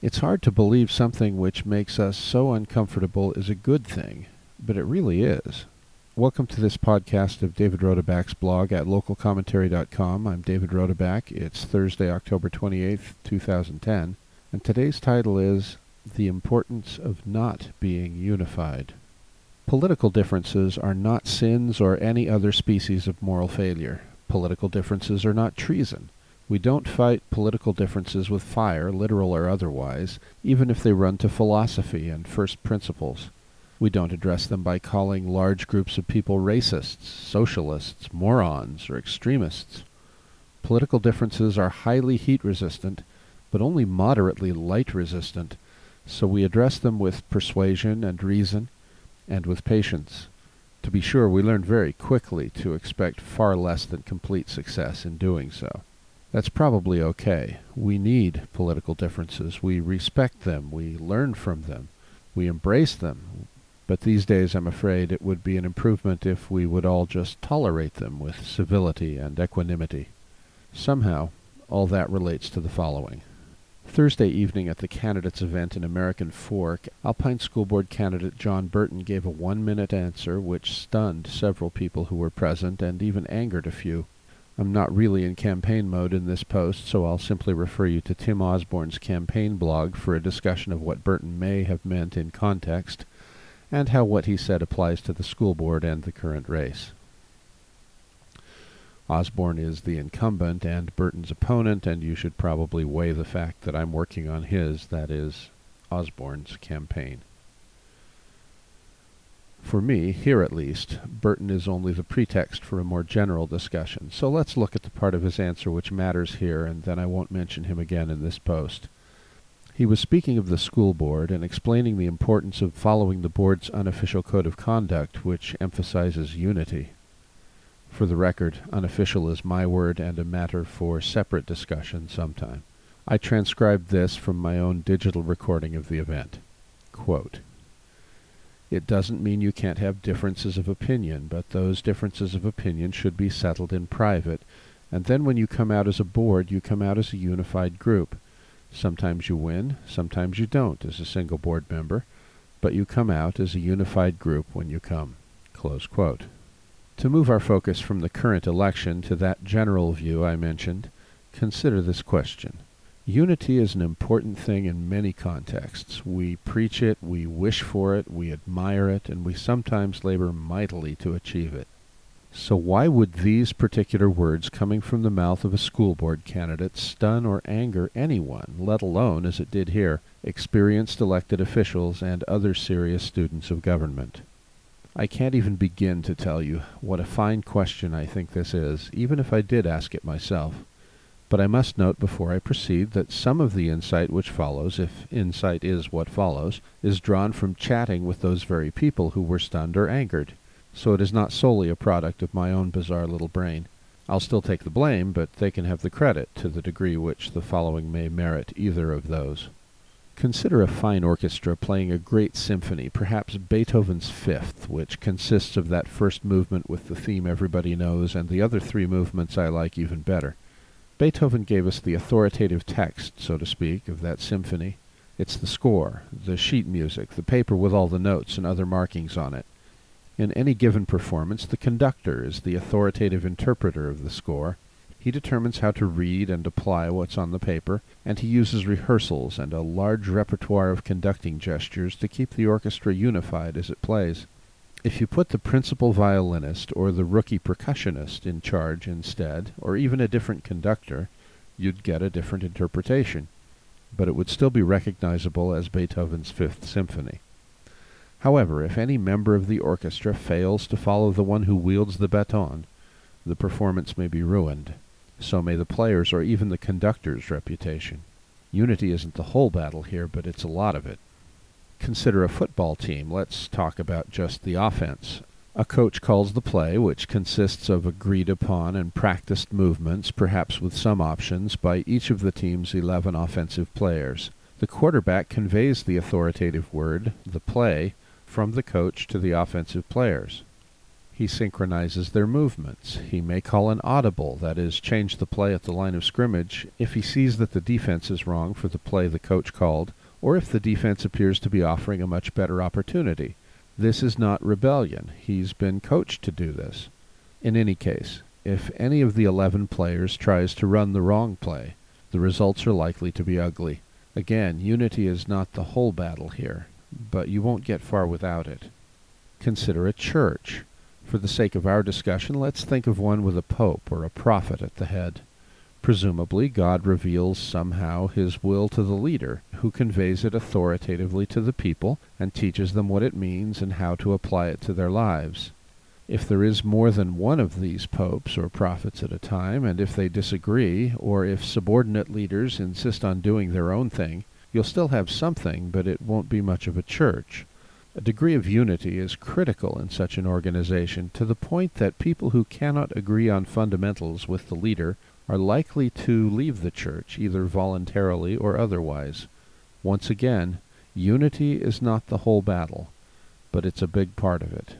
It's hard to believe something which makes us so uncomfortable is a good thing, but it really is. Welcome to this podcast of David Rodeback's blog at localcommentary.com. I'm David Rotaback. It's Thursday, October 28th, 2010, and today's title is The Importance of Not Being Unified. Political differences are not sins or any other species of moral failure. Political differences are not treason. We don't fight political differences with fire, literal or otherwise, even if they run to philosophy and first principles. We don't address them by calling large groups of people racists, socialists, morons, or extremists. Political differences are highly heat resistant, but only moderately light resistant, so we address them with persuasion and reason, and with patience. To be sure, we learn very quickly to expect far less than complete success in doing so. That's probably okay. We need political differences. We respect them. We learn from them. We embrace them. But these days, I'm afraid it would be an improvement if we would all just tolerate them with civility and equanimity. Somehow, all that relates to the following. Thursday evening at the candidates event in American Fork, Alpine School Board candidate John Burton gave a one minute answer which stunned several people who were present and even angered a few. I'm not really in campaign mode in this post, so I'll simply refer you to Tim Osborne's campaign blog for a discussion of what Burton may have meant in context, and how what he said applies to the school board and the current race. Osborne is the incumbent and Burton's opponent, and you should probably weigh the fact that I'm working on his, that is, Osborne's campaign. For me, here at least, Burton is only the pretext for a more general discussion, so let's look at the part of his answer which matters here, and then I won't mention him again in this post. He was speaking of the school board and explaining the importance of following the board's unofficial code of conduct, which emphasizes unity. For the record, unofficial is my word and a matter for separate discussion sometime. I transcribed this from my own digital recording of the event. Quote, it doesn't mean you can't have differences of opinion, but those differences of opinion should be settled in private, and then when you come out as a board, you come out as a unified group. Sometimes you win, sometimes you don't as a single board member, but you come out as a unified group when you come. To move our focus from the current election to that general view I mentioned, consider this question. Unity is an important thing in many contexts. We preach it, we wish for it, we admire it, and we sometimes labor mightily to achieve it. So why would these particular words coming from the mouth of a school board candidate stun or anger anyone, let alone, as it did here, experienced elected officials and other serious students of government? I can't even begin to tell you what a fine question I think this is, even if I did ask it myself. But I must note before I proceed that some of the insight which follows, if insight is what follows, is drawn from chatting with those very people who were stunned or angered. So it is not solely a product of my own bizarre little brain. I'll still take the blame, but they can have the credit to the degree which the following may merit either of those. Consider a fine orchestra playing a great symphony, perhaps Beethoven's Fifth, which consists of that first movement with the theme everybody knows and the other three movements I like even better. Beethoven gave us the authoritative text, so to speak, of that symphony. It's the score, the sheet music, the paper with all the notes and other markings on it. In any given performance, the conductor is the authoritative interpreter of the score. He determines how to read and apply what's on the paper, and he uses rehearsals and a large repertoire of conducting gestures to keep the orchestra unified as it plays. If you put the principal violinist or the rookie percussionist in charge instead, or even a different conductor, you'd get a different interpretation, but it would still be recognizable as Beethoven's Fifth Symphony. However, if any member of the orchestra fails to follow the one who wields the baton, the performance may be ruined. So may the player's or even the conductor's reputation. Unity isn't the whole battle here, but it's a lot of it. Consider a football team. Let's talk about just the offense. A coach calls the play, which consists of agreed upon and practiced movements, perhaps with some options, by each of the team's 11 offensive players. The quarterback conveys the authoritative word, the play, from the coach to the offensive players. He synchronizes their movements. He may call an audible, that is, change the play at the line of scrimmage, if he sees that the defense is wrong for the play the coach called, or if the defense appears to be offering a much better opportunity. This is not rebellion. He's been coached to do this. In any case, if any of the 11 players tries to run the wrong play, the results are likely to be ugly. Again, unity is not the whole battle here, but you won't get far without it. Consider a church. For the sake of our discussion, let's think of one with a pope or a prophet at the head. Presumably, God reveals somehow his will to the leader, who conveys it authoritatively to the people and teaches them what it means and how to apply it to their lives. If there is more than one of these popes or prophets at a time, and if they disagree, or if subordinate leaders insist on doing their own thing, you'll still have something, but it won't be much of a church. A degree of unity is critical in such an organization, to the point that people who cannot agree on fundamentals with the leader are likely to leave the church, either voluntarily or otherwise. Once again, unity is not the whole battle, but it's a big part of it.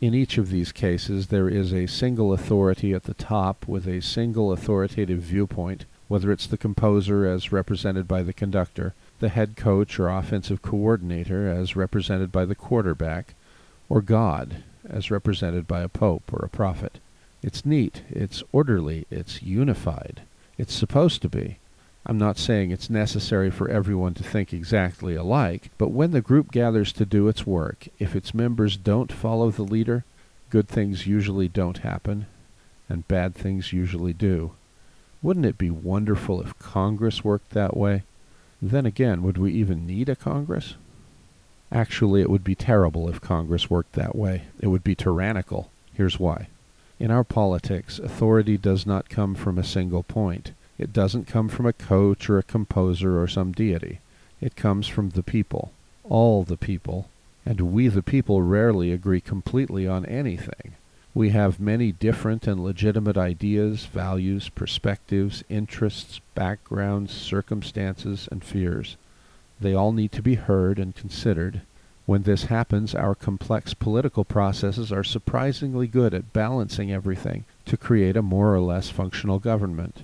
In each of these cases, there is a single authority at the top with a single authoritative viewpoint, whether it's the composer as represented by the conductor, the head coach or offensive coordinator as represented by the quarterback, or God as represented by a pope or a prophet. It's neat, it's orderly, it's unified. It's supposed to be. I'm not saying it's necessary for everyone to think exactly alike, but when the group gathers to do its work, if its members don't follow the leader, good things usually don't happen, and bad things usually do. Wouldn't it be wonderful if Congress worked that way? Then again, would we even need a Congress? Actually, it would be terrible if Congress worked that way. It would be tyrannical. Here's why. In our politics, authority does not come from a single point. It doesn't come from a coach or a composer or some deity. It comes from the people, all the people, and we the people rarely agree completely on anything. We have many different and legitimate ideas, values, perspectives, interests, backgrounds, circumstances, and fears. They all need to be heard and considered. When this happens, our complex political processes are surprisingly good at balancing everything to create a more or less functional government.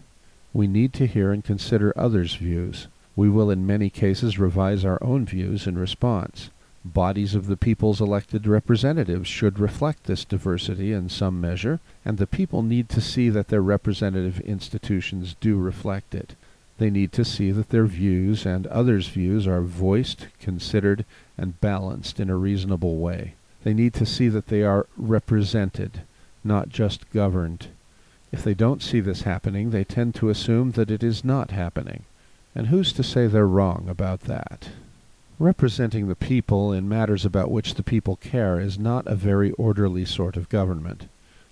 We need to hear and consider others' views. We will in many cases revise our own views in response bodies of the people's elected representatives should reflect this diversity in some measure, and the people need to see that their representative institutions do reflect it. They need to see that their views and others' views are voiced, considered, and balanced in a reasonable way. They need to see that they are represented, not just governed. If they don't see this happening, they tend to assume that it is not happening. And who's to say they're wrong about that? Representing the people in matters about which the people care is not a very orderly sort of government.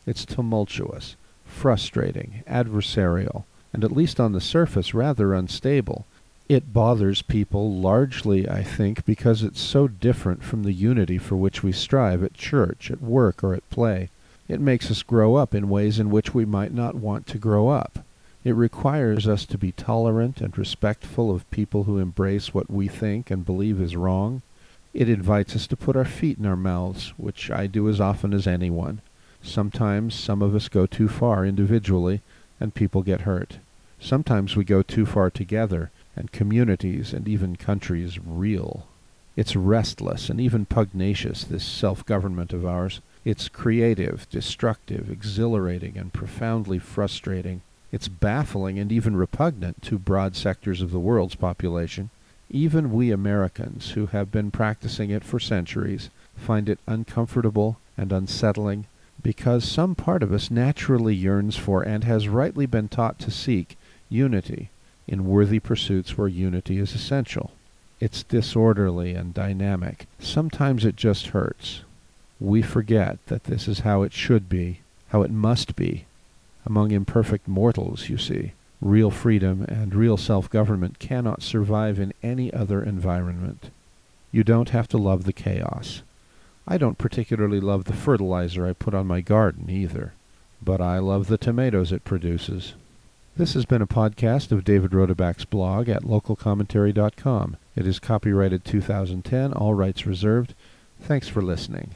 It's tumultuous, frustrating, adversarial, and at least on the surface rather unstable. It bothers people largely, I think, because it's so different from the unity for which we strive at church, at work, or at play. It makes us grow up in ways in which we might not want to grow up. It requires us to be tolerant and respectful of people who embrace what we think and believe is wrong. It invites us to put our feet in our mouths, which I do as often as anyone. Sometimes some of us go too far individually, and people get hurt. Sometimes we go too far together, and communities and even countries reel. It's restless and even pugnacious, this self-government of ours. It's creative, destructive, exhilarating, and profoundly frustrating. It's baffling and even repugnant to broad sectors of the world's population. Even we Americans, who have been practicing it for centuries, find it uncomfortable and unsettling because some part of us naturally yearns for and has rightly been taught to seek unity in worthy pursuits where unity is essential. It's disorderly and dynamic. Sometimes it just hurts. We forget that this is how it should be, how it must be, among imperfect mortals, you see. Real freedom and real self-government cannot survive in any other environment. You don't have to love the chaos. I don't particularly love the fertilizer I put on my garden either, but I love the tomatoes it produces. This has been a podcast of David Rodeback's blog at localcommentary.com. It is copyrighted 2010, all rights reserved. Thanks for listening.